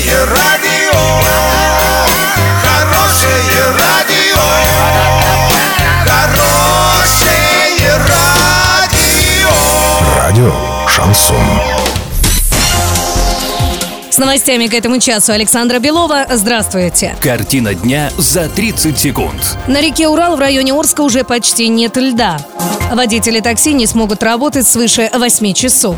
Хорошее радио, хорошее радио, хорошее радио. Радио Шансон. С новостями к этому часу Александра Белова. Здравствуйте. Картина дня за 30 секунд. На реке Урал в районе Орска уже почти нет льда. Водители такси не смогут работать свыше 8 часов.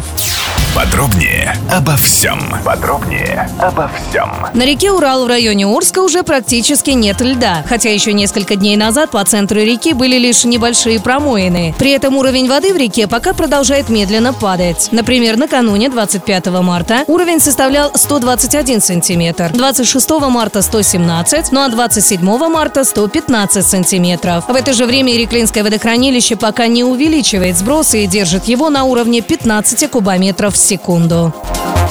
Подробнее обо всем. Подробнее обо всем. На реке Урал в районе Орска уже практически нет льда, хотя еще несколько дней назад по центру реки были лишь небольшие промоины. При этом уровень воды в реке пока продолжает медленно падать. Например, накануне 25 марта уровень составлял 121 сантиметр, 26 марта 117, ну а 27 марта 115 сантиметров. В это же время Иреклинское водохранилище пока не увеличивает сбросы и держит его на уровне 15 кубометров в секунду.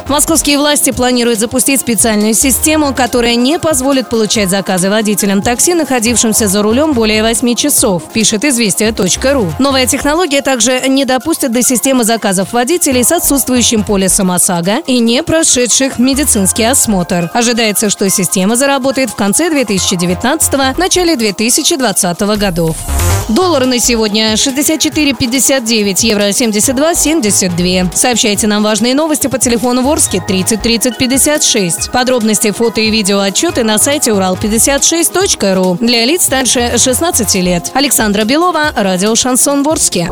Московские власти планируют запустить специальную систему, которая не позволит получать заказы водителям такси, находившимся за рулем более 8 часов, пишет известия.ру. Новая технология также не допустит до системы заказов водителей с отсутствующим полисом ОСАГО и не прошедших медицинский осмотр. Ожидается, что система заработает в конце 2019 начале 2020 годов. Доллар на сегодня 64,59, евро 72,72. Сообщайте нам важные новости по телефону Ворске 30 30 56. Подробности, фото и видео отчеты на сайте урал56.ру для лиц старше 16 лет. Александра Белова, радио «Шансон Ворске».